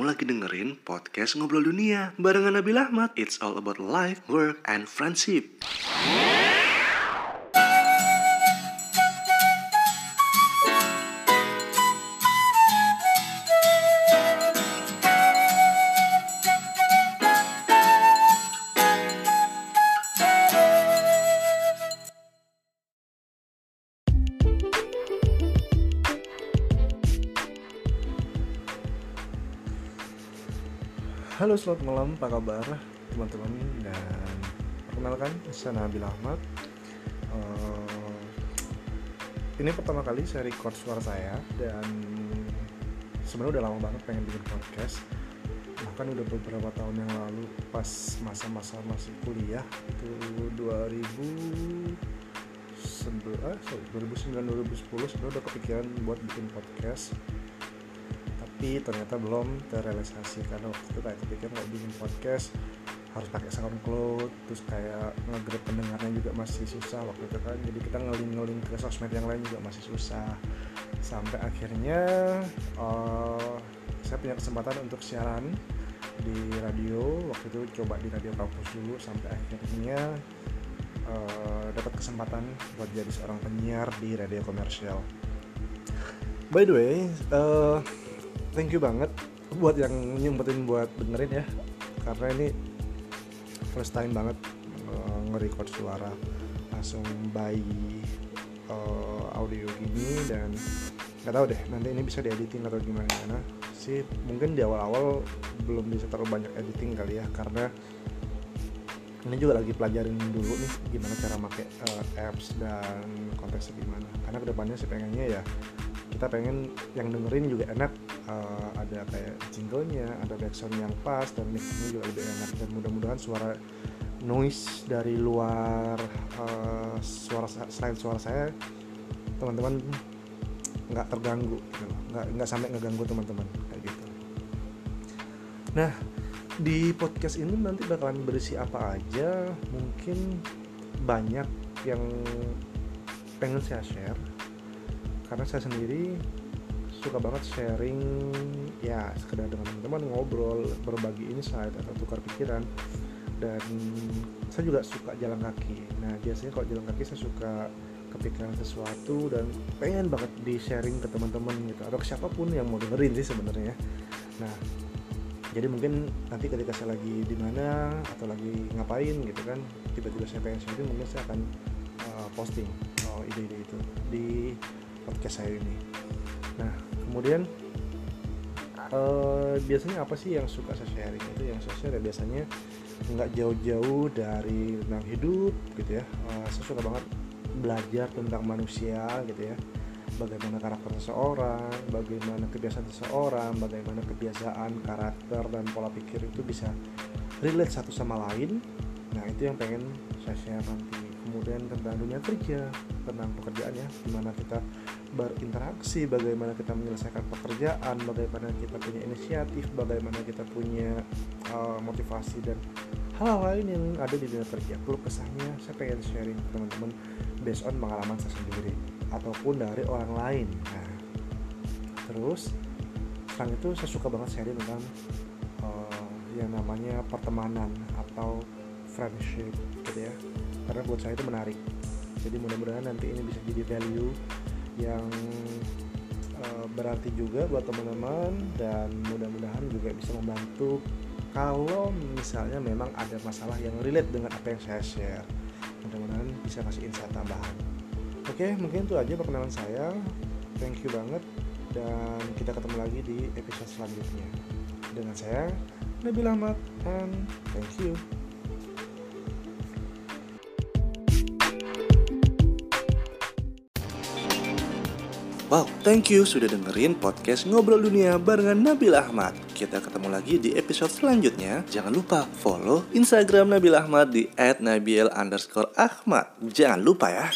Kamu lagi dengerin podcast Ngobrol Dunia barengan Nabil Ahmad. It's all about life, work, and friendship. Halo selamat malam, apa kabar teman-teman? Dan perkenalkan saya Nabil Ahmad. Eh, Ini pertama kali saya record suara saya dan sebenarnya udah lama banget pengen bikin podcast. Bahkan udah beberapa tahun yang lalu pas masa-masa masih kuliah itu 2000 ah, sorry, 2009 2010 sebenarnya udah kepikiran buat bikin podcast tapi ternyata belum terrealisasi karena waktu itu kayak kepikir mau bikin podcast harus pakai SoundCloud terus kayak nge-grab pendengarnya juga masih susah waktu itu kan. Jadi kita ngeling-ngeling ke sosmed yang lain juga masih susah. Sampai akhirnya eh, saya punya kesempatan untuk siaran di radio. Waktu itu coba di radio kampus dulu sampai akhirnya eh, dapat kesempatan buat jadi seorang penyiar di radio komersial. By the way eh, thank you banget buat yang nyempetin buat dengerin ya. Karena ini first time banget uh, nge-record suara langsung by uh, audio gini dan nggak tahu deh nanti ini bisa diediting atau gimana. Gimana sih mungkin di awal-awal belum bisa terlalu banyak editing kali ya karena ini juga lagi pelajarin dulu nih gimana cara pakai uh, apps dan konteksnya gimana. Karena ke depannya sih pengennya ya kita pengen yang dengerin juga enak uh, ada kayak jinglenya ada backsound yang pas dan mixnya juga lebih enak. Dan mudah-mudahan suara noise dari luar uh, suara selain suara saya teman-teman nggak terganggu gitu nggak nggak sampai ngeganggu teman-teman kayak gitu. Nah di podcast ini nanti bakalan berisi apa aja? Mungkin banyak yang pengen saya share. Karena saya sendiri suka banget sharing ya sekedar dengan teman-teman ngobrol berbagi insight atau tukar pikiran. Dan saya juga suka jalan kaki. Nah biasanya kalau jalan kaki saya suka kepikiran sesuatu dan pengen banget di sharing ke teman-teman gitu atau ke siapa pun yang mau dengerin sih sebenarnya. Nah jadi mungkin nanti ketika saya lagi di mana atau lagi ngapain gitu kan tiba-tiba saya pengen sharing mungkin saya akan uh, posting oh, ide-ide itu di podcast saya ini. Kemudian uh, biasanya apa sih yang suka saya sharing itu yang saya share ya biasanya nggak jauh-jauh dari tentang hidup gitu ya. Uh, saya suka banget belajar tentang manusia gitu ya. Bagaimana karakter seseorang, bagaimana kebiasaan seseorang, bagaimana kebiasaan, karakter dan pola pikir itu bisa relate satu sama lain. Nah, itu yang pengen saya share nanti kemudian tentang dunia kerja tentang pekerjaan ya di mana kita berinteraksi bagaimana kita menyelesaikan pekerjaan bagaimana kita punya inisiatif bagaimana kita punya uh, motivasi dan hal lain yang ada di dunia kerja. Perlu kesannya saya pengen sharing teman-teman based on pengalaman saya sendiri ataupun dari orang lain. Nah terus sekarang itu saya suka banget sharing tentang uh, yang namanya pertemanan atau friendship gitu ya. Karena buat saya itu menarik. Jadi mudah-mudahan nanti ini bisa jadi value yang uh, berarti juga buat teman-teman dan mudah-mudahan juga bisa membantu kalau misalnya memang ada masalah yang relate dengan apa yang saya share. Mudah-mudahan bisa kasih insight tambahan. Oke mungkin itu aja perkenalan saya. Thank you banget. Dan kita ketemu lagi di episode selanjutnya. Dengan saya Nabil Ahmad and thank you Wow, thank you sudah dengerin podcast Ngobrol Dunia barengan Nabil Ahmad. Kita ketemu lagi di episode selanjutnya. Jangan lupa follow Instagram Nabil Ahmad di @nabil_ahmad. Jangan lupa ya.